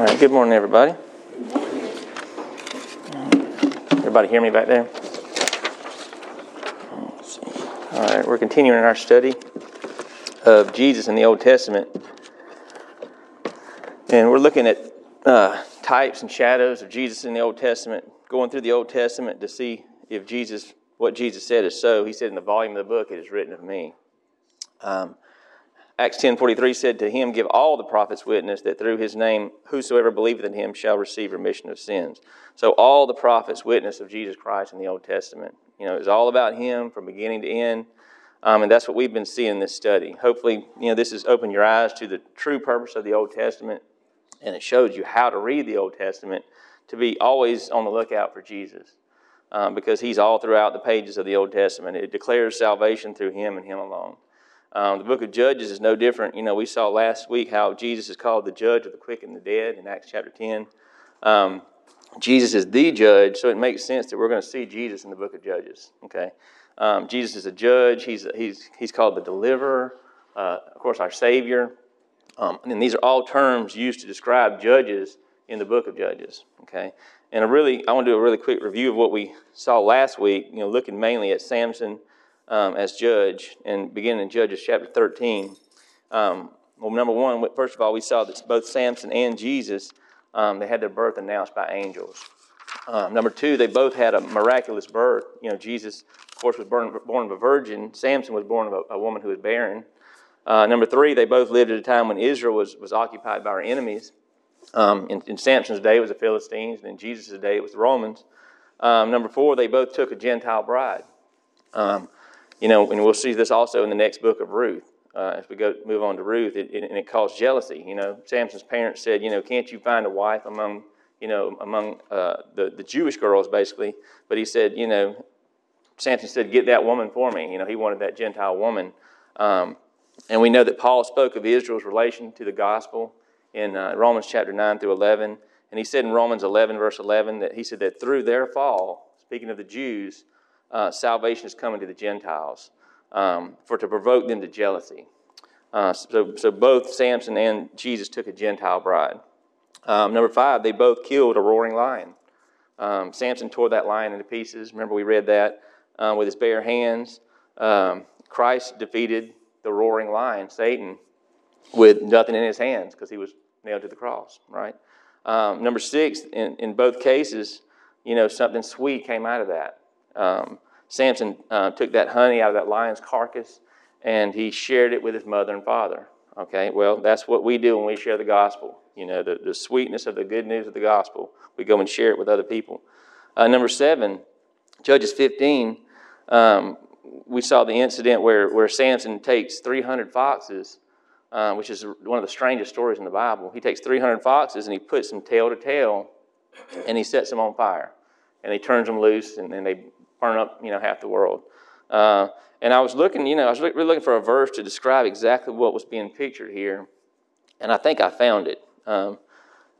All right, good morning, everybody. Everybody hear me back there? All right, we're continuing our study of Jesus in the Old Testament. And we're looking at uh, types and shadows of Jesus in the Old Testament, going through the Old Testament to see if Jesus, what Jesus said is so. He said in the volume of the book, it is written of me. Um, Acts 10.43 said, To him give all the prophets witness that through his name whosoever believeth in him shall receive remission of sins. So all the prophets witness of Jesus Christ in the Old Testament. You know, it's all about him from beginning to end. Um, and that's what we've been seeing in this study. Hopefully, you know, this has opened your eyes to the true purpose of the Old Testament, and it shows you how to read the Old Testament to be always on the lookout for Jesus. Um, because he's all throughout the pages of the Old Testament. It declares salvation through him and him alone. Um, the book of Judges is no different. You know, we saw last week how Jesus is called the judge of the quick and the dead in Acts chapter 10. Um, Jesus is the judge, so it makes sense that we're going to see Jesus in the book of Judges. Okay, um, Jesus is a judge. He's he's he's called the deliverer. Uh, of course, our Savior. Um, and these are all terms used to describe judges in the book of Judges. Okay, and a really, I want to do a really quick review of what we saw last week. You know, looking mainly at Samson um, as judge, and beginning in Judges chapter 13. Um, well, number one, first of all, we saw that both Samson and Jesus, um, they had their birth announced by angels. Um, number two, they both had a miraculous birth. You know, Jesus, of course, was born, born of a virgin. Samson was born of a, a woman who was barren. Uh, number three, they both lived at a time when Israel was, was occupied by our enemies. Um, in, in, Samson's day, it was the Philistines, and in Jesus' day, it was the Romans. Um, number four, they both took a Gentile bride. Um, you know, and we'll see this also in the next book of Ruth. Uh, as we go move on to Ruth, it, it, and it caused jealousy. You know, Samson's parents said, you know, can't you find a wife among, you know, among uh, the the Jewish girls, basically? But he said, you know, Samson said, get that woman for me. You know, he wanted that Gentile woman. Um, and we know that Paul spoke of Israel's relation to the gospel in uh, Romans chapter 9 through 11. And he said in Romans 11, verse 11, that he said that through their fall, speaking of the Jews, uh, salvation is coming to the Gentiles um, for to provoke them to jealousy. Uh, so, so both Samson and Jesus took a Gentile bride. Um, number five, they both killed a roaring lion. Um, Samson tore that lion into pieces. Remember, we read that um, with his bare hands. Um, Christ defeated the roaring lion, Satan, with nothing in his hands because he was nailed to the cross, right? Um, number six, in, in both cases, you know, something sweet came out of that. Um, Samson uh, took that honey out of that lion's carcass and he shared it with his mother and father. Okay, well, that's what we do when we share the gospel. You know, the, the sweetness of the good news of the gospel. We go and share it with other people. Uh, number seven, Judges 15, um, we saw the incident where, where Samson takes 300 foxes, uh, which is one of the strangest stories in the Bible. He takes 300 foxes and he puts them tail to tail and he sets them on fire. And he turns them loose and, and they burn up, you know, half the world. Uh, and I was looking, you know, I was really looking for a verse to describe exactly what was being pictured here, and I think I found it. Um,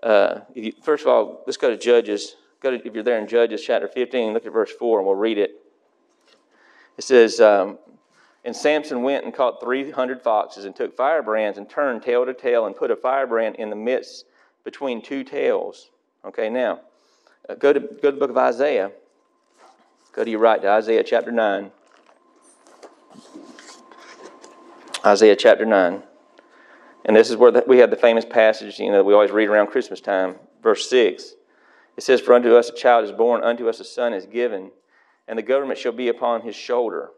uh, you, first of all, let's go to Judges. Go to, if you're there in Judges chapter 15, look at verse 4, and we'll read it. It says, um, And Samson went and caught 300 foxes and took firebrands and turned tail to tail and put a firebrand in the midst between two tails. Okay, now, uh, go, to, go to the book of Isaiah. Go to your right to Isaiah chapter 9. Isaiah chapter 9. And this is where the, we have the famous passage, you know, we always read around Christmas time, verse 6. It says, For unto us a child is born, unto us a son is given, and the government shall be upon his shoulder.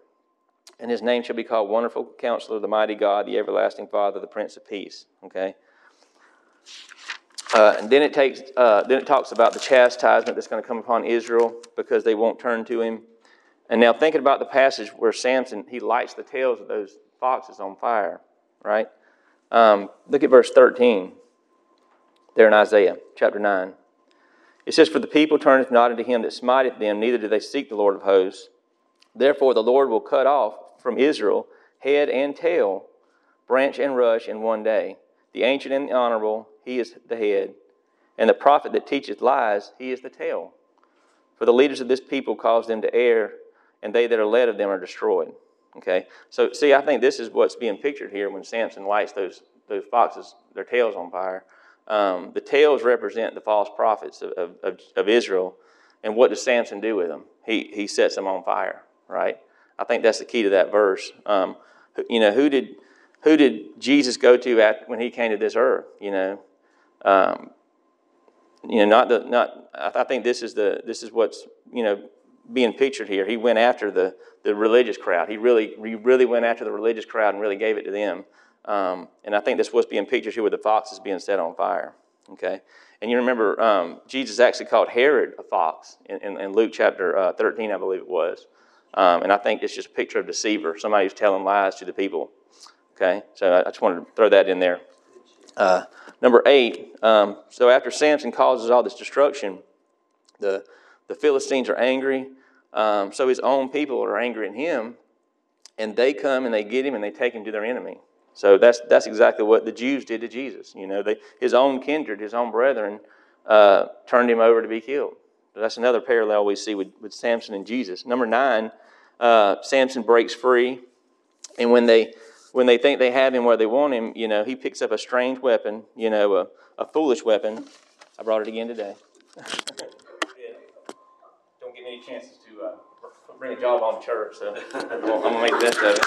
And his name shall be called Wonderful Counselor, the Mighty God, the Everlasting Father, the Prince of Peace. Okay? Uh, and then it takes, uh, then it talks about the chastisement that's going to come upon Israel because they won't turn to him. And now thinking about the passage where Samson he lights the tails of those foxes on fire, right? Um, look at verse 13 there in Isaiah chapter 9. It says, For the people turneth not unto him that smiteth them, neither do they seek the Lord of hosts. Therefore the Lord will cut off from Israel head and tail, branch and rush in one day. The ancient and the honorable, he is the head. And the prophet that teacheth lies, he is the tail. For the leaders of this people cause them to err, and they that are led of them are destroyed. Okay? So, see, I think this is what's being pictured here when Samson lights those, those foxes, their tails on fire. Um, the tails represent the false prophets of, of, of, Israel. And what does Samson do with them? He, he sets them on fire, right? I think that's the key to that verse. Um, you know, who did, who did Jesus go to at, when he came to this earth? You know, um, you know, not the, not. I think this is the this is what's you know being pictured here. He went after the the religious crowd. He really he really went after the religious crowd and really gave it to them. Um, and I think this was being pictured here with the foxes being set on fire. Okay, and you remember um, Jesus actually called Herod a fox in, in, in Luke chapter uh, 13, I believe it was. Um, and I think it's just a picture of deceiver, somebody who's telling lies to the people. Okay, so I, I just wanted to throw that in there. Uh, number eight. Um, so after Samson causes all this destruction, the the Philistines are angry. Um, so his own people are angry at him, and they come and they get him and they take him to their enemy. So that's that's exactly what the Jews did to Jesus. You know, they, his own kindred, his own brethren, uh, turned him over to be killed. So that's another parallel we see with, with Samson and Jesus. Number nine, uh, Samson breaks free, and when they when they think they have him where they want him, you know, he picks up a strange weapon, you know, a, a foolish weapon. I brought it again today. Don't get many chances to uh, bring a job on church, so I'm gonna make the best of it.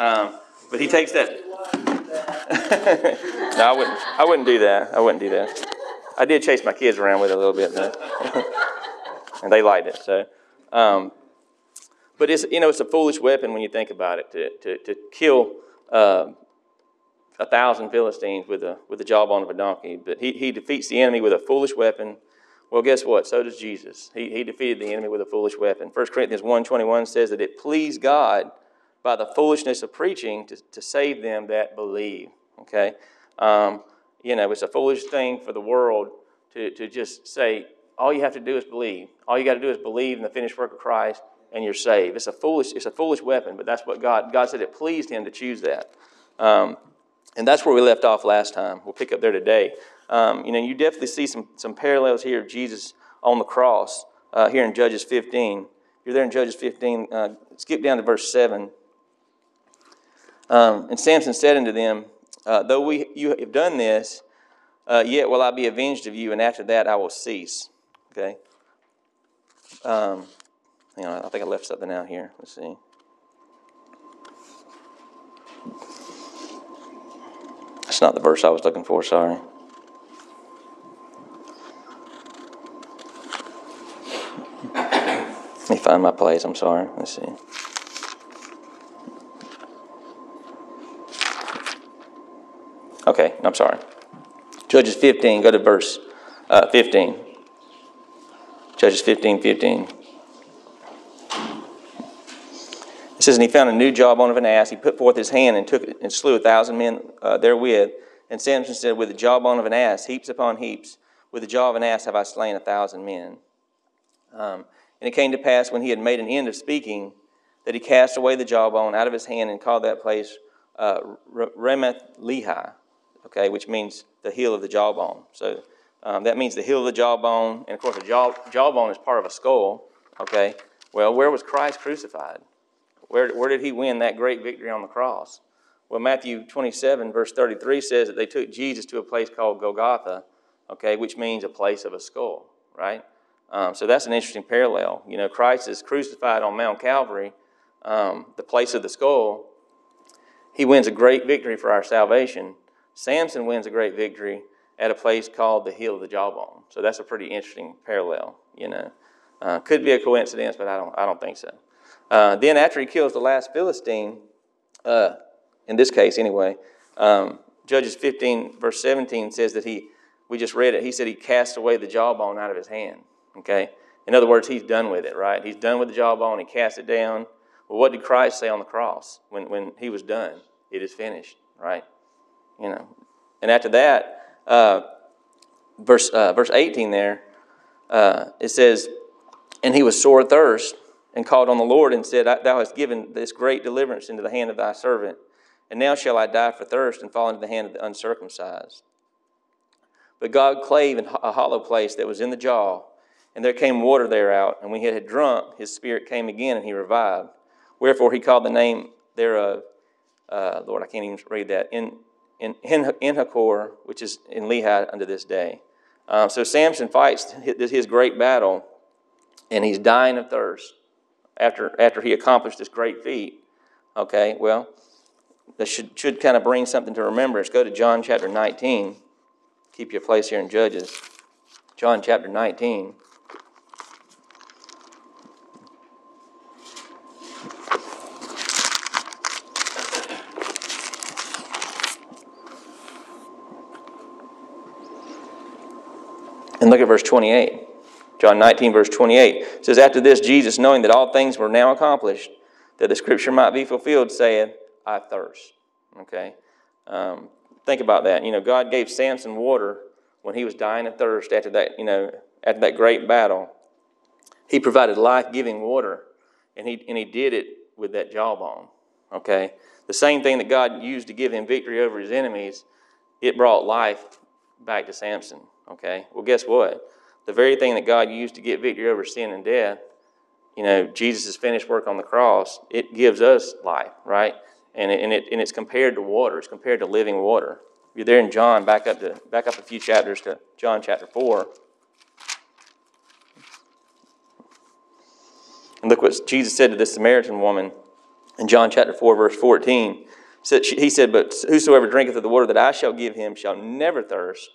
Um, but he takes that. no, I wouldn't. I wouldn't do that. I wouldn't do that. I did chase my kids around with it a little bit, though, and they liked it. So, um, but it's you know it's a foolish weapon when you think about it to to, to kill uh, a thousand Philistines with a with the jawbone of a donkey. But he he defeats the enemy with a foolish weapon. Well, guess what? So does Jesus. He, he defeated the enemy with a foolish weapon. 1 Corinthians 1.21 says that it pleased God by the foolishness of preaching to, to save them that believe. Okay? Um, you know, it's a foolish thing for the world to, to just say, all you have to do is believe. All you got to do is believe in the finished work of Christ and you're saved. It's a foolish, it's a foolish weapon, but that's what God, God said it pleased him to choose that. Um, and that's where we left off last time. We'll pick up there today. Um, you know, you definitely see some, some parallels here of Jesus on the cross uh, here in Judges 15. You're there in Judges 15. Uh, skip down to verse 7. Um, and Samson said unto them, uh, Though we, you have done this, uh, yet will I be avenged of you, and after that I will cease. Okay? Um, hang on, I think I left something out here. Let's see. Not the verse I was looking for, sorry. Let me find my place, I'm sorry. Let's see. Okay, I'm sorry. Judges 15, go to verse uh, 15. Judges 15, 15. It says, And he found a new jawbone of an ass. He put forth his hand and took it and slew a thousand men uh, therewith. And Samson said, With the jawbone of an ass, heaps upon heaps, with the jaw of an ass have I slain a thousand men. Um, and it came to pass when he had made an end of speaking that he cast away the jawbone out of his hand and called that place uh, Ramath Lehi okay, which means the heel of the jawbone. So um, that means the heel of the jawbone, and of course, the jaw, jawbone is part of a skull, okay? Well, where was Christ crucified? Where, where did he win that great victory on the cross? Well, Matthew 27, verse 33 says that they took Jesus to a place called Golgotha, okay, which means a place of a skull, right? Um, so that's an interesting parallel. You know, Christ is crucified on Mount Calvary, um, the place of the skull. He wins a great victory for our salvation. Samson wins a great victory at a place called the heel of the jawbone. So that's a pretty interesting parallel, you know. Uh, could be a coincidence, but I don't, I don't think so. Uh, then after he kills the last Philistine, uh, in this case anyway, um, Judges 15, verse 17 says that he, we just read it, he said he cast away the jawbone out of his hand, okay? In other words, he's done with it, right? He's done with the jawbone, he cast it down. Well, what did Christ say on the cross when, when he was done? It is finished, right? you know. And after that, uh, verse uh, verse 18 there, uh, it says, And he was sore thirst, and called on the Lord, and said, Thou hast given this great deliverance into the hand of thy servant, and now shall I die for thirst and fall into the hand of the uncircumcised. But God clave in a hollow place that was in the jaw, and there came water there out, and when he had drunk, his spirit came again, and he revived. Wherefore he called the name thereof, uh, Lord, I can't even read that, in in, Enhakkore, which is in Lehi unto this day. Um, so Samson fights his great battle, and he's dying of thirst after, after he accomplished this great feat. Okay, well, this should, should kind of bring something to remembrance. Go to John chapter 19. Keep your place here in Judges. John chapter 19. And look at verse 28. John 19, verse 28 says, After this, Jesus, knowing that all things were now accomplished, that the scripture might be fulfilled, saith, I thirst. Okay? Um, think about that. You know, God gave Samson water when he was dying of thirst after that, you know, after that great battle. He provided life giving water, and he, and he did it with that jawbone. Okay? The same thing that God used to give him victory over his enemies, it brought life back to Samson. Okay? Well, guess what? The very thing that God used to get victory over sin and death, you know, Jesus' finished work on the cross, it gives us life, right? And, it, and, it, and it's compared to water. It's compared to living water. You're there in John, back up, to, back up a few chapters to John chapter 4. And look what Jesus said to this Samaritan woman in John chapter 4, verse 14. He said, But whosoever drinketh of the water that I shall give him shall never thirst.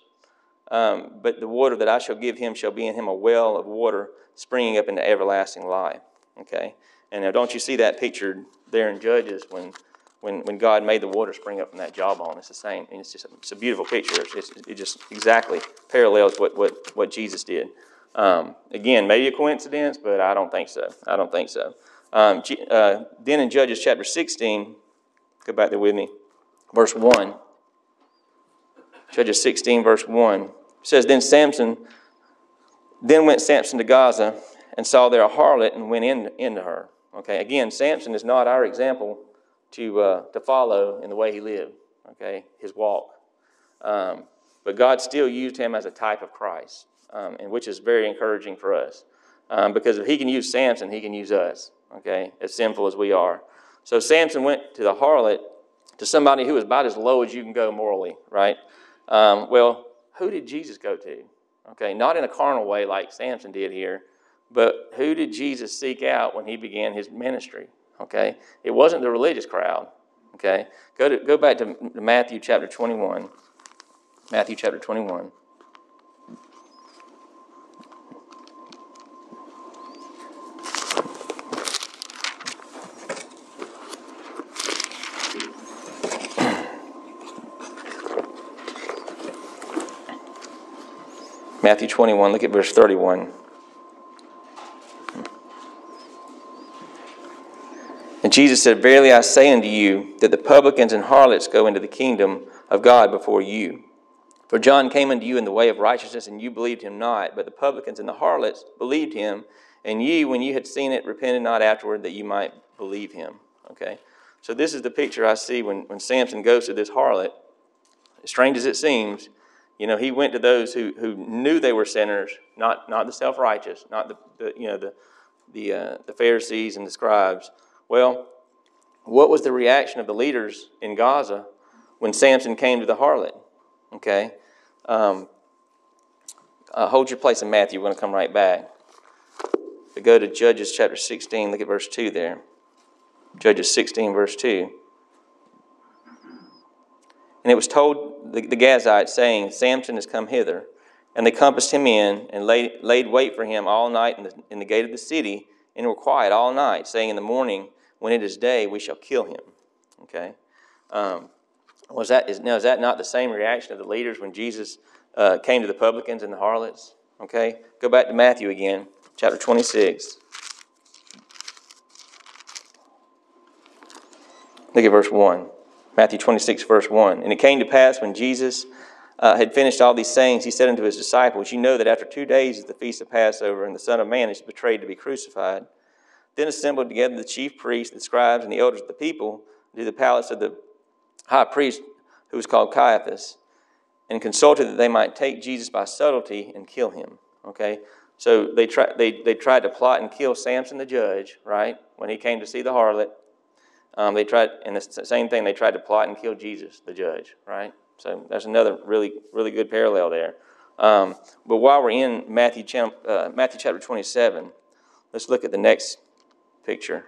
Um, but the water that I shall give him shall be in him a well of water springing up into everlasting life. Okay? And now, don't you see that pictured there in Judges when, when, when God made the water spring up from that jawbone? It's the same. And it's just a, it's a beautiful picture. It's, it just exactly parallels what, what, what Jesus did. Um, again, maybe a coincidence, but I don't think so. I don't think so. Um, uh, then in Judges chapter 16, go back there with me, verse 1. Judges 16, verse 1 says, Then Samson, then went Samson to Gaza and saw there a harlot and went in, into her. Okay, again, Samson is not our example to, uh, to follow in the way he lived, okay, his walk. Um, but God still used him as a type of Christ, um, and which is very encouraging for us. Um, because if he can use Samson, he can use us, okay, as sinful as we are. So Samson went to the harlot, to somebody who was about as low as you can go morally, right? Um, well, who did Jesus go to? Okay, not in a carnal way like Samson did here, but who did Jesus seek out when he began his ministry? Okay, it wasn't the religious crowd. Okay, go to go back to Matthew chapter twenty-one. Matthew chapter twenty-one. Matthew 21, look at verse 31. And Jesus said, Verily I say unto you, that the publicans and harlots go into the kingdom of God before you. For John came unto you in the way of righteousness, and you believed him not. But the publicans and the harlots believed him, and ye, when you had seen it, repented not afterward that you might believe him. Okay? So this is the picture I see when, when Samson goes to this harlot. Strange as it seems, you know, he went to those who, who knew they were sinners, not, not the self righteous, not the, the, you know, the, the, uh, the Pharisees and the scribes. Well, what was the reaction of the leaders in Gaza when Samson came to the harlot? Okay. Um, uh, hold your place in Matthew. We're going to come right back. But go to Judges chapter 16, look at verse 2 there. Judges 16, verse 2. And it was told the, the Gazites, saying, Samson has come hither. And they compassed him in and laid, laid wait for him all night in the, in the gate of the city and were quiet all night, saying, In the morning, when it is day, we shall kill him. Okay? Um, was that, is, now, is that not the same reaction of the leaders when Jesus uh, came to the publicans and the harlots? Okay? Go back to Matthew again, chapter 26. Look at verse 1. Matthew 26, verse 1. And it came to pass when Jesus uh, had finished all these sayings, he said unto his disciples, You know that after two days is the feast of Passover, and the Son of Man is betrayed to be crucified. Then assembled together the chief priests, the scribes, and the elders of the people to the palace of the high priest, who was called Caiaphas, and consulted that they might take Jesus by subtlety and kill him. Okay? So they, try, they, they tried to plot and kill Samson the judge, right, when he came to see the harlot. Um, they tried, and the same thing, they tried to plot and kill Jesus, the judge, right? So that's another really, really good parallel there. Um, but while we're in Matthew, uh, Matthew chapter 27, let's look at the next picture.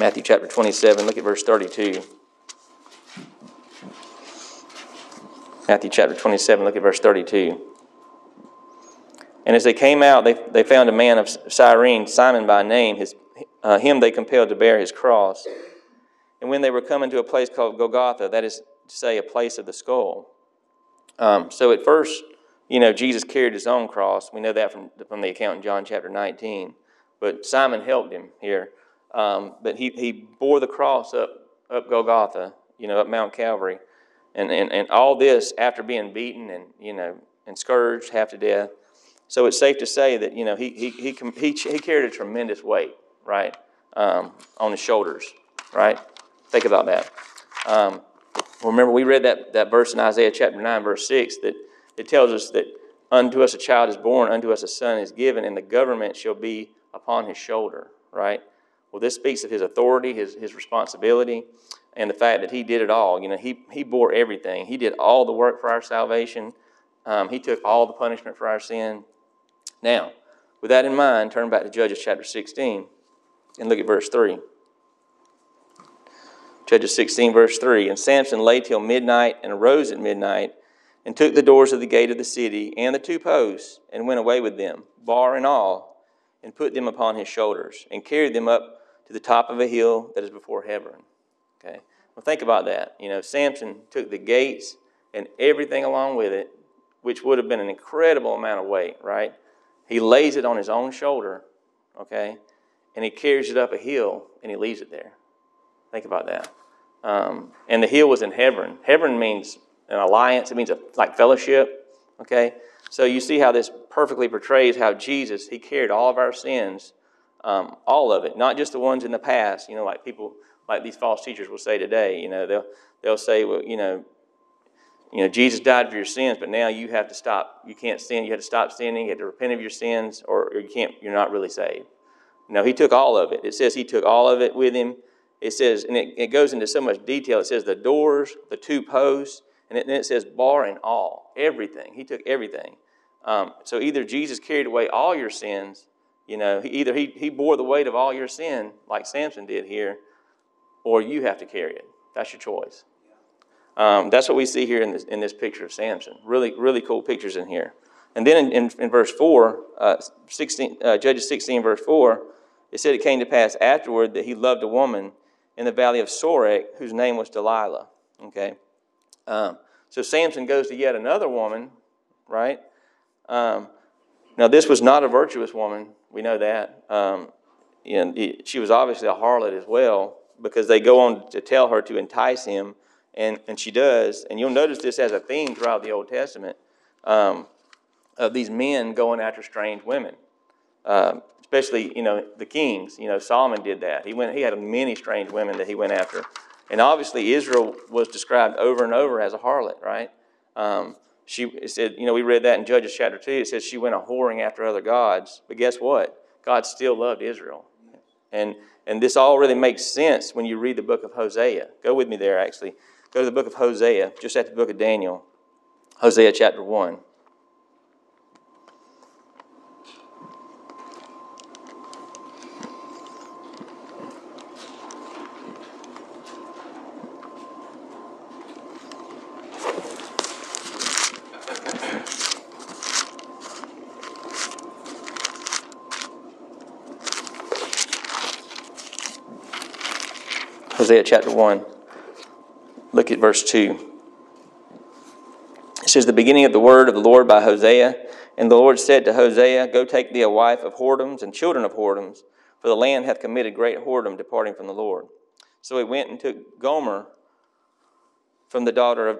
Matthew chapter 27, look at verse 32. Matthew chapter 27, look at verse 32. And as they came out, they, they found a man of Cyrene, Simon by name. His, uh, him they compelled to bear his cross. And when they were coming to a place called Golgotha, that is to say, a place of the skull. Um, so at first, you know, Jesus carried his own cross. We know that from, from the account in John chapter 19. But Simon helped him here. Um, but he, he bore the cross up, up Golgotha, you know, up Mount Calvary. And, and, and all this after being beaten and, you know, and scourged half to death. So it's safe to say that, you know, he, he, he, he, he carried a tremendous weight, right, um, on his shoulders, right? Think about that. Um, remember, we read that, that verse in Isaiah chapter 9, verse 6, that it tells us that unto us a child is born, unto us a son is given, and the government shall be upon his shoulder, right? Well, this speaks of his authority, his, his responsibility, and the fact that he did it all. You know, he, he bore everything. He did all the work for our salvation. Um, he took all the punishment for our sin. Now, with that in mind, turn back to Judges chapter 16 and look at verse 3. Judges 16, verse 3. And Samson lay till midnight and arose at midnight and took the doors of the gate of the city and the two posts and went away with them, bar and all, and put them upon his shoulders and carried them up to the top of a hill that is before Hebron. Okay? Well, think about that. You know, Samson took the gates and everything along with it, which would have been an incredible amount of weight, right? He lays it on his own shoulder, okay? And he carries it up a hill and he leaves it there. Think about that. Um, and the hill was in Hebron. Hebron means an alliance, it means a, like fellowship. Okay? So you see how this perfectly portrays how Jesus, he carried all of our sins, um, all of it, not just the ones in the past, you know, like people, like these false teachers will say today. You know, they'll, they'll say, well, you know, you know, Jesus died for your sins, but now you have to stop. You can't sin. You have to stop sinning. You have to repent of your sins, or, or you can't. You're not really saved. No, he took all of it. It says he took all of it with him it says, and it, it goes into so much detail. It says the doors, the two posts, and it, then it says bar and all, everything. He took everything. Um, so either Jesus carried away all your sins, you know, he, either he, he bore the weight of all your sin, like Samson did here, or you have to carry it. That's your choice. Um, that's what we see here in this, in this picture of Samson. Really, really cool pictures in here. And then in, in, in verse 4, uh, 16, uh, Judges 16, verse 4, it said it came to pass afterward that he loved a woman in the valley of Sorek, whose name was Delilah. Okay? Um, so Samson goes to yet another woman, right? Um, now, this was not a virtuous woman. We know that. Um, and she was obviously a harlot as well because they go on to tell her to entice him, and, and she does. And you'll notice this as a theme throughout the Old Testament um, of these men going after strange women. Um, especially you know the kings. You know Solomon did that. He went. He had many strange women that he went after, and obviously Israel was described over and over as a harlot. Right? Um, she said, you know, we read that in Judges chapter two. It says she went a whoring after other gods. But guess what? God still loved Israel, and and this all really makes sense when you read the book of Hosea. Go with me there. Actually, go to the book of Hosea, just after the book of Daniel. Hosea chapter one. Hosea chapter 1. Look at verse 2. It says, The beginning of the word of the Lord by Hosea. And the Lord said to Hosea, Go take thee a wife of whoredoms and children of whoredoms, for the land hath committed great whoredom, departing from the Lord. So he went and took Gomer from the daughter of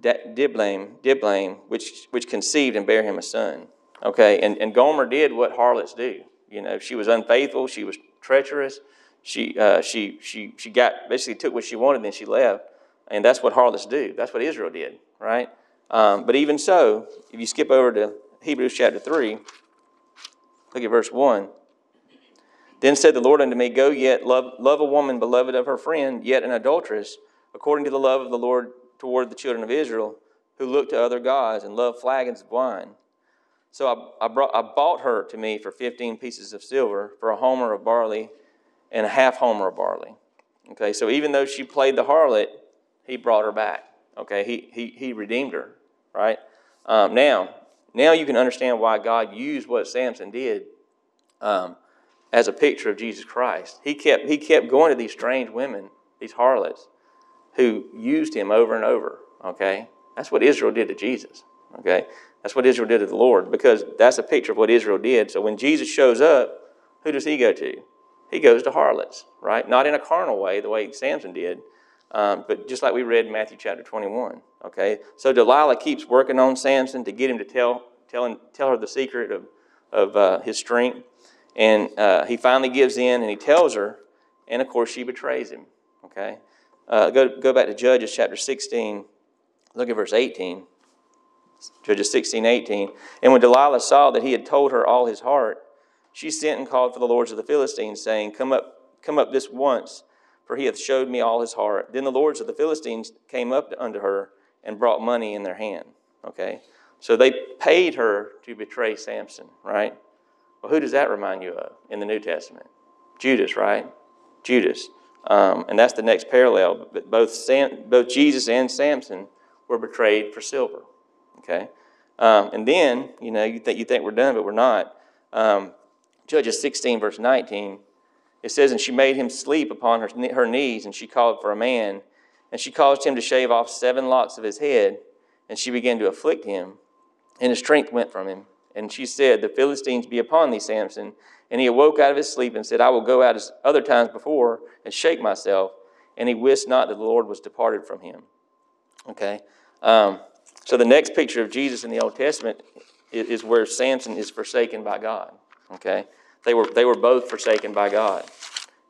Diblaim, Diblaim which, which conceived and bare him a son. Okay, and, and Gomer did what harlots do. You know, she was unfaithful, she was treacherous, she, uh, she, she, she got basically took what she wanted, and then she left. And that's what harlots do. That's what Israel did, right? Um, but even so, if you skip over to Hebrews chapter 3, look at verse 1. Then said the Lord unto me, Go yet, love, love a woman beloved of her friend, yet an adulteress, according to the love of the Lord toward the children of Israel, who look to other gods and love flagons of wine. So I, I, brought, I bought her to me for 15 pieces of silver, for a homer of barley, and a half homer of barley. Okay, so even though she played the harlot, he brought her back. Okay, he, he, he redeemed her, right? Um, now, now you can understand why God used what Samson did um, as a picture of Jesus Christ. He kept, he kept going to these strange women, these harlots, who used him over and over. Okay, that's what Israel did to Jesus. Okay, that's what Israel did to the Lord because that's a picture of what Israel did. So when Jesus shows up, who does he go to? He goes to harlots, right? Not in a carnal way, the way Samson did, um, but just like we read in Matthew chapter 21. Okay, so Delilah keeps working on Samson to get him to tell tell, him, tell her the secret of of uh, his strength, and uh, he finally gives in and he tells her, and of course she betrays him. Okay, uh, go go back to Judges chapter 16. Look at verse 18. Judges 16, 18. And when Delilah saw that he had told her all his heart, she sent and called for the lords of the Philistines, saying, Come up, come up this once, for he hath showed me all his heart. Then the lords of the Philistines came up unto her and brought money in their hand. Okay? So they paid her to betray Samson, right? Well, who does that remind you of in the New Testament? Judas, right? Judas. Um, and that's the next parallel. But both, Sam, both Jesus and Samson were betrayed for silver. Okay? Um, and then, you know, you think, you think we're done, but we're not. Um, Judges 16, verse 19, it says, And she made him sleep upon her, her knees, and she called for a man. And she caused him to shave off seven locks of his head, and she began to afflict him, and his strength went from him. And she said, The Philistines be upon thee, Samson. And he awoke out of his sleep and said, I will go out as other times before and shake myself. And he wist not that the Lord was departed from him. Okay? Um, so the next picture of Jesus in the Old Testament is, is where Samson is forsaken by God. Okay? They were, they were both forsaken by God.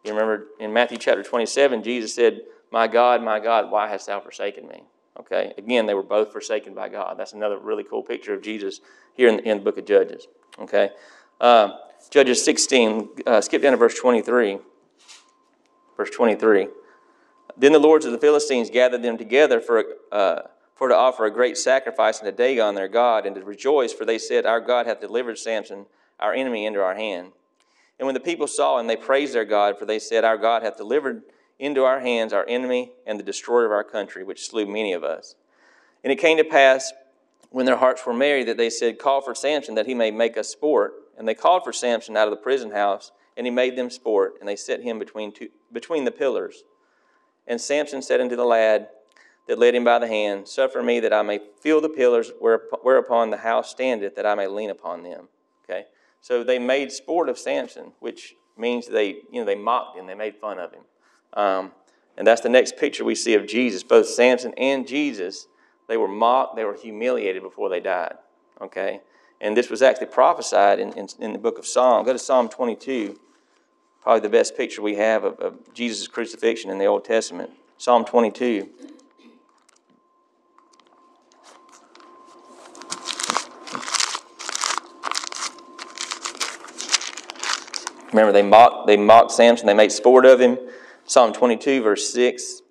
You remember in Matthew chapter 27, Jesus said, My God, my God, why hast thou forsaken me? Okay? Again, they were both forsaken by God. That's another really cool picture of Jesus here in, in the book of Judges. Okay? Uh, Judges 16, uh, skip down to verse 23. Verse 23. Then the lords of the Philistines gathered them together for, uh, for to offer a great sacrifice unto Dagon their God, and to rejoice, for they said, Our God hath delivered Samson our enemy into our hand. And when the people saw him, they praised their God, for they said, Our God hath delivered into our hands our enemy and the destroyer of our country, which slew many of us. And it came to pass, when their hearts were merry, that they said, Call for Samson, that he may make us sport. And they called for Samson out of the prison house, and he made them sport, and they set him between, two, between the pillars. And Samson said unto the lad that led him by the hand, Suffer me that I may feel the pillars whereupon the house standeth, that I may lean upon them. So they made sport of Samson, which means they, you know, they mocked him, they made fun of him. Um, and that's the next picture we see of Jesus. Both Samson and Jesus, they were mocked, they were humiliated before they died. Okay? And this was actually prophesied in, in, in the book of Psalm. Go to Psalm 22, probably the best picture we have of, of Jesus' crucifixion in the Old Testament. Psalm 22. Remember, they mocked, they mocked Samson, they made sport of him. Psalm 22, verse 6.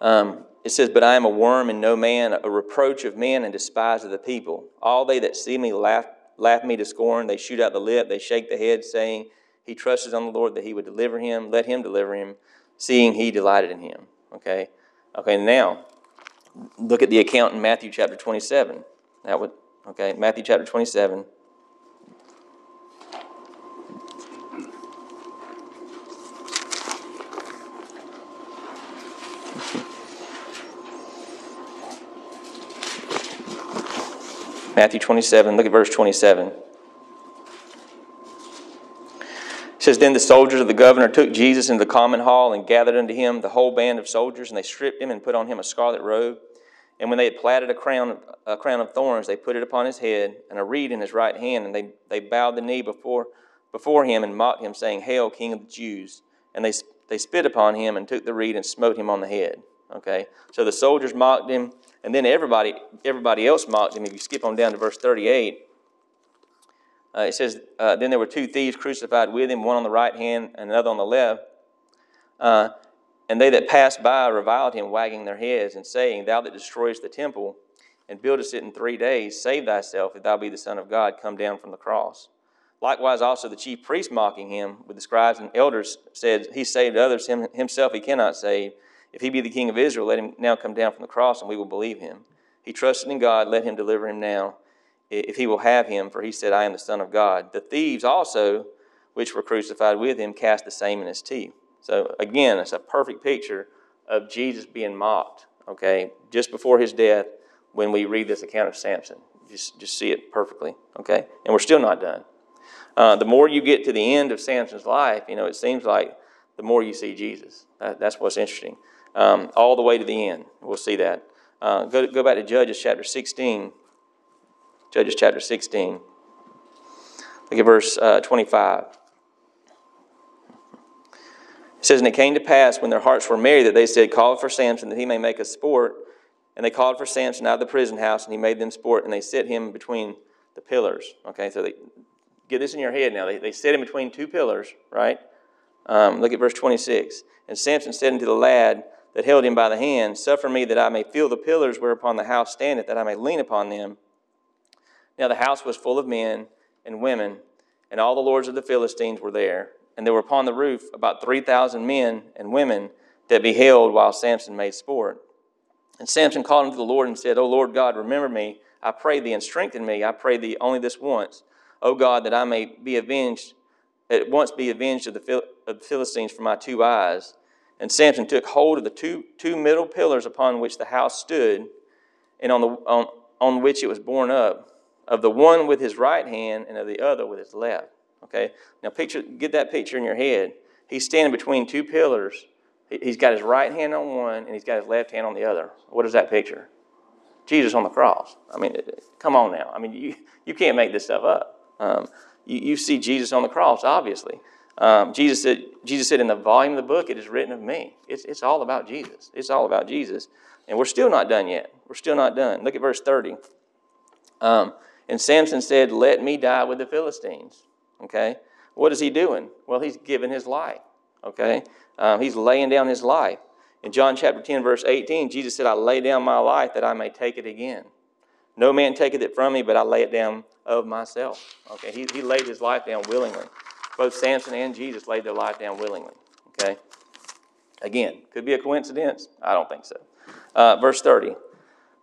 Um, it says, But I am a worm and no man, a reproach of men and despised of the people. All they that see me laugh, laugh me to scorn. They shoot out the lip, they shake the head, saying, He trusted on the Lord that he would deliver him. Let him deliver him, seeing he delighted in him. Okay? Okay, now, look at the account in Matthew chapter 27. That would, okay, Matthew chapter 27. Matthew 27, look at verse 27. It says, Then the soldiers of the governor took Jesus into the common hall and gathered unto him the whole band of soldiers, and they stripped him and put on him a scarlet robe. And when they had platted a crown, a crown of thorns, they put it upon his head and a reed in his right hand, and they, they bowed the knee before, before him and mocked him, saying, Hail, King of the Jews! And they, they spit upon him and took the reed and smote him on the head. Okay, so the soldiers mocked him, and then everybody, everybody else mocked him. If you skip on down to verse 38, Uh, it says, uh, Then there were two thieves crucified with him, one on the right hand and another on the left. Uh, and they that passed by reviled him, wagging their heads, and saying, Thou that destroyest the temple and buildest it in three days, save thyself, if thou be the Son of God, come down from the cross. Likewise, also the chief priests mocking him with the scribes and elders said, He saved others, him, himself he cannot save. If he be the king of Israel, let him now come down from the cross, and we will believe him. He trusted in God, let him deliver him now, if he will have him, for he said, I am the Son of God. The thieves also, which were crucified with him, cast the same in his teeth. So again, it's a perfect picture of Jesus being mocked, okay, just before his death when we read this account of Samson. Just, just see it perfectly, okay? And we're still not done. Uh, the more you get to the end of Samson's life, you know, it seems like the more you see Jesus. That, that's what's interesting. Um, all the way to the end. We'll see that. Uh, go, go back to Judges chapter 16. Judges chapter 16. Look at verse uh, 25. It says, And it came to pass when their hearts were merry that they said, Call for Samson that he may make us sport. And they called for Samson out of the prison house, and he made them sport, and they set him between the pillars. Okay, so they get this in your head now. They, they set him between two pillars, right? Um, look at verse 26. And Samson said unto the lad that held him by the hand, Suffer me that I may feel the pillars whereupon the house standeth, that I may lean upon them. Now the house was full of men and women, and all the lords of the Philistines were there. And there were upon the roof about 3,000 men and women that beheld while Samson made sport. And Samson called unto the Lord and said, O Lord God, remember me, I pray thee, and strengthen me, I pray thee only this once. O God, that I may be avenged, at once be avenged of the, of the Philistines for my two eyes. And Samson took hold of the two, two middle pillars upon which the house stood, and on, the, on, on which it was borne up, of the one with his right hand and of the other with his left. Okay? Now picture, get that picture in your head. He's standing between two pillars He's got his right hand on one and he's got his left hand on the other. What is that picture? Jesus on the cross. I mean, come on now. I mean, you, you can't make this stuff up. Um, you, you see Jesus on the cross, obviously. Um, Jesus, said, Jesus said, in the volume of the book, it is written of me. It's, it's all about Jesus. It's all about Jesus. And we're still not done yet. We're still not done. Look at verse 30. Um, and Samson said, Let me die with the Philistines. Okay? What is he doing? Well, he's giving his life. Okay? Um, he's laying down his life. In John chapter 10, verse 18, Jesus said, I lay down my life that I may take it again. No man taketh it from me, but I lay it down of myself. Okay, he, he laid his life down willingly. Both Samson and Jesus laid their life down willingly. Okay? Again, could be a coincidence? I don't think so. Uh, verse 30.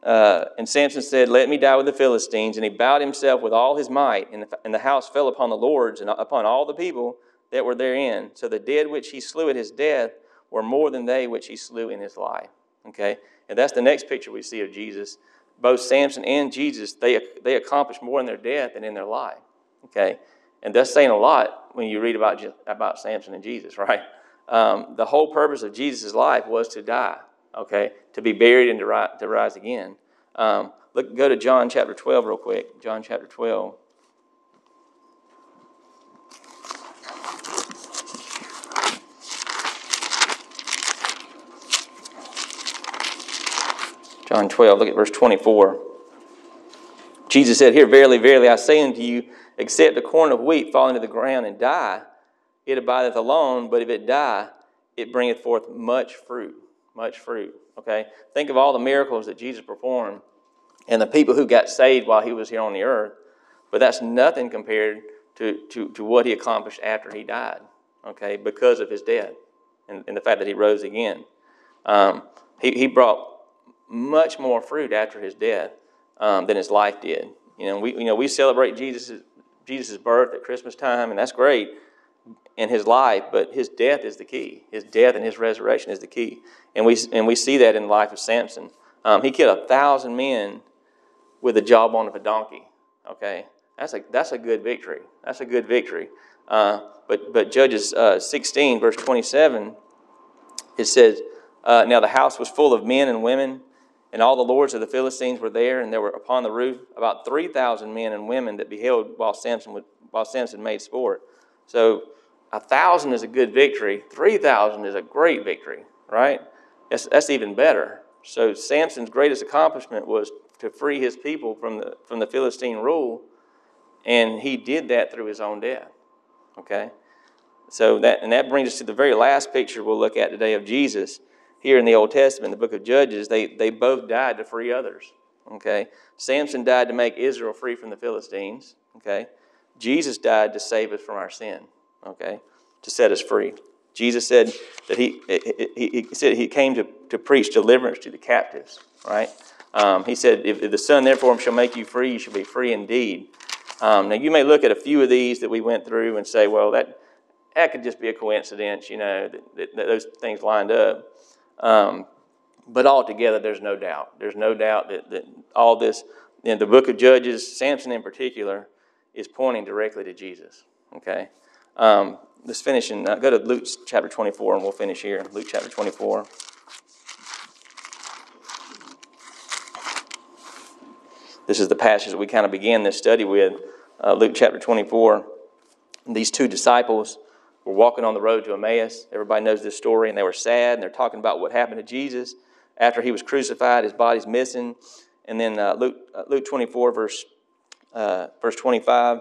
Uh, and Samson said, Let me die with the Philistines. And he bowed himself with all his might, and the, and the house fell upon the lords and upon all the people that were therein. So the dead which he slew at his death were more than they which he slew in his life. Okay? And that's the next picture we see of Jesus. Both Samson and Jesus, they, they accomplished more in their death than in their life. Okay? And that's saying a lot when you read about, about Samson and Jesus, right? Um, the whole purpose of Jesus' life was to die, okay? To be buried and to rise, to rise again. Um, look, go to John chapter 12 real quick. John chapter 12. John 12, look at verse 24. Jesus said, Here, verily, verily, I say unto you, except a corn of wheat fall into the ground and die, it abideth alone, but if it die, it bringeth forth much fruit. Much fruit. Okay? Think of all the miracles that Jesus performed and the people who got saved while he was here on the earth, but that's nothing compared to, to, to what he accomplished after he died, okay, because of his death and, and the fact that he rose again. Um, he, he brought much more fruit after his death um, than his life did. You know, we, you know, we celebrate Jesus' Jesus' birth at Christmas time, and that's great in his life, but his death is the key. His death and his resurrection is the key. And we, and we see that in the life of Samson. Um, he killed a thousand men with the jawbone of a donkey. Okay? That's a, that's a good victory. That's a good victory. Uh, but, but Judges uh, 16, verse 27, it says, uh, Now the house was full of men and women and all the lords of the Philistines were there, and there were upon the roof about 3,000 men and women that beheld while Samson, would, while Samson made sport. So a thousand is a good victory. 3,000 is a great victory, right? That's, that's even better. So Samson's greatest accomplishment was to free his people from the, from the Philistine rule. And he did that through his own death. Okay? So that and that brings us to the very last picture we'll look at today of Jesus here in the Old Testament, the book of Judges. They they both died to free others. Okay? Samson died to make Israel free from the Philistines. Okay? Jesus died to save us from our sin. Okay? To set us free. Jesus said that he, he, he said he came to, to preach deliverance to the captives, right? Um, he said, if, if, the Son therefore shall make you free, you shall be free indeed. Um, now, you may look at a few of these that we went through and say, well, that, that could just be a coincidence, you know, that, that, that those things lined up. Um, but altogether, there's no doubt. There's no doubt that, that all this, in the book of Judges, Samson in particular, is pointing directly to Jesus, okay? Um, let's finish and uh, go to Luke chapter 24 and we'll finish here. Luke chapter 24. This is the passage that we kind of began this study with. Uh, Luke chapter 24. These two disciples were walking on the road to Emmaus. Everybody knows this story, and they were sad, and they're talking about what happened to Jesus after he was crucified. His body's missing. And then uh, Luke, uh, Luke 24, verse, uh, verse 25.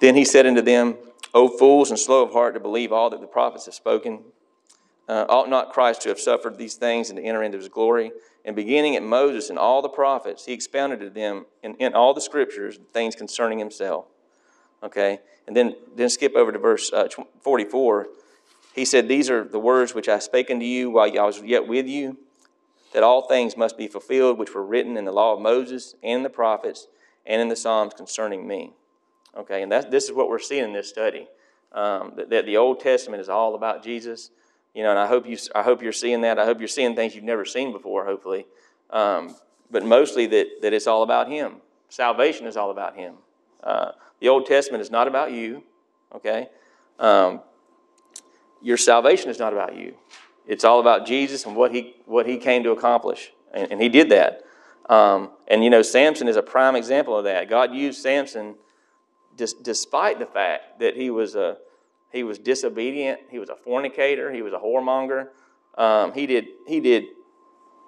Then he said unto them, O fools and slow of heart to believe all that the prophets have spoken. Uh, ought not Christ to have suffered these things and to enter into his glory? And beginning at Moses and all the prophets, he expounded to them in, in all the scriptures things concerning himself. Okay? And then, then skip over to verse uh, 44. He said, These are the words which I spake unto you while I was yet with you, that all things must be fulfilled which were written in the law of Moses and the prophets and in the Psalms concerning me. Okay, and that, this is what we're seeing in this study. Um, that, that, the Old Testament is all about Jesus. You know, and I hope you, I hope you're seeing that. I hope you're seeing things you've never seen before. Hopefully, um, but mostly that that it's all about Him. Salvation is all about Him. Uh, the Old Testament is not about you. Okay, um, your salvation is not about you. It's all about Jesus and what He what He came to accomplish, and, and He did that. Um, and you know, Samson is a prime example of that. God used Samson despite the fact that he was a he was disobedient, he was a fornicator, he was a whoremonger. Um, he did he did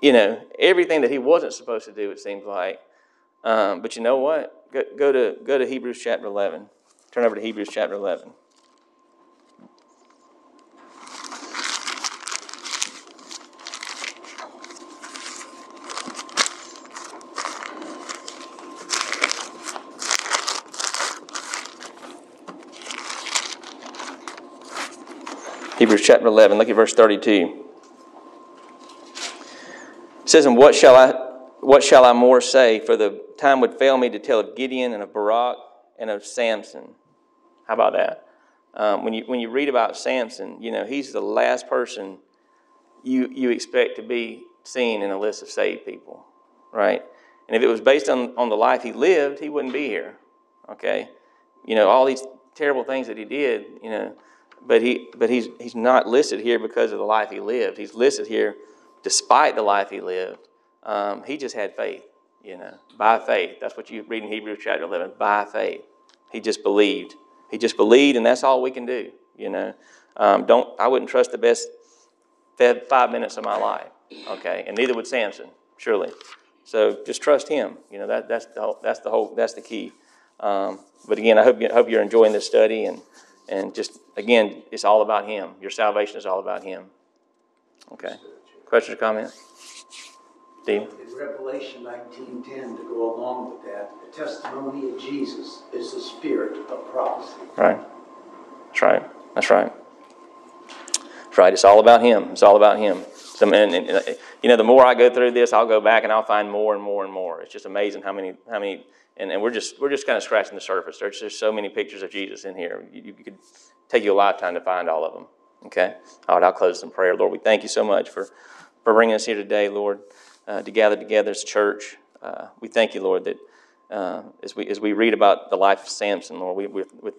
you know everything that he wasn't supposed to do. It seems like, um, but you know what? Go, go to go to Hebrews chapter eleven. Turn over to Hebrews chapter eleven. Hebrews chapter 11, look at verse 32. It says, And what shall I what shall I more say? For the time would fail me to tell of Gideon and of Barak and of Samson. How about that? Um, when, you, when you read about Samson, you know, he's the last person you, you expect to be seen in a list of saved people, right? And if it was based on, on the life he lived, he wouldn't be here, okay? You know, all these terrible things that he did, you know, but he but he's he's not listed here because of the life he lived. He's listed here despite the life he lived. Um, he just had faith, you know, by faith. That's what you read in Hebrews chapter eleven. By faith, he just believed. He just believed, and that's all we can do. You know, um, don't I wouldn't trust the best five minutes of my life. Okay, and neither would Samson, surely. So just trust him. You know that that's the whole, that's the whole that's the key. Um, but again, I hope you, hope you're enjoying this study and and just again, it's all about Him. Your salvation is all about Him. Okay. Questions or comments? Steve? In Revelation 19:10, to go along with that, the testimony of Jesus is the spirit of prophecy. Right. That's right. That's right. That's right. It's all about Him. It's all about Him. So, and, and, uh, you know, the more I go through this, I'll go back and I'll find more and more and more. It's just amazing how many how many and, and we're just we're just kind of scratching the surface. There's just so many pictures of Jesus in here. You, you could take you a lifetime to find all of them. Okay. All right. I'll close in prayer. Lord, we thank you so much for for bringing us here today, Lord, uh, to gather together as church. Uh, we thank you, Lord, that uh, as we as we read about the life of Samson, Lord, we we,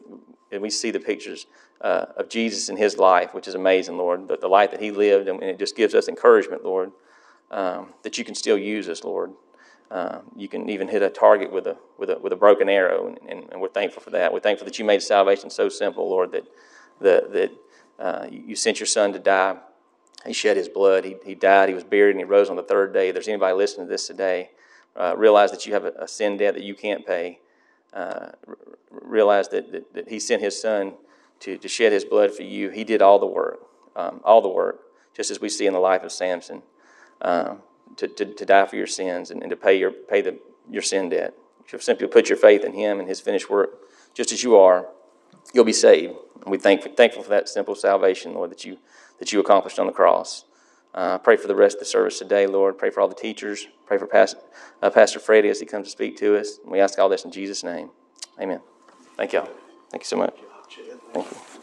and we see the pictures uh, of Jesus in his life, which is amazing, Lord. The, the life that he lived, and, it just gives us encouragement, Lord, um, that you can still use us, Lord. Uh, you can even hit a target with a, with a, with a broken arrow, and, and, and, we're thankful for that. We're thankful that you made salvation so simple, Lord, that, the, that uh, you sent your son to die. He shed his blood. He, he died. He was buried, and he rose on the third day. If there's anybody listening to this today, uh, realize that you have a, a, sin debt that you can't pay. uh, r- realize that, that, that He sent His Son to, to shed His blood for you. He did all the work, um, all the work, just as we see in the life of Samson, um, to, to, to die for your sins and, and to pay your pay the your sin debt. If you simply put your faith in Him and His finished work, just as you are, you'll be saved. And we thank thankful for that simple salvation, Lord, that you that you accomplished on the cross. Uh, pray for the rest of the service today, Lord. Pray for all the teachers. Pray for Pastor, uh, Pastor Freddie as he comes to speak to us. And we ask all this in Jesus' name. Amen. Thank y'all. Thank you so much. Thank you.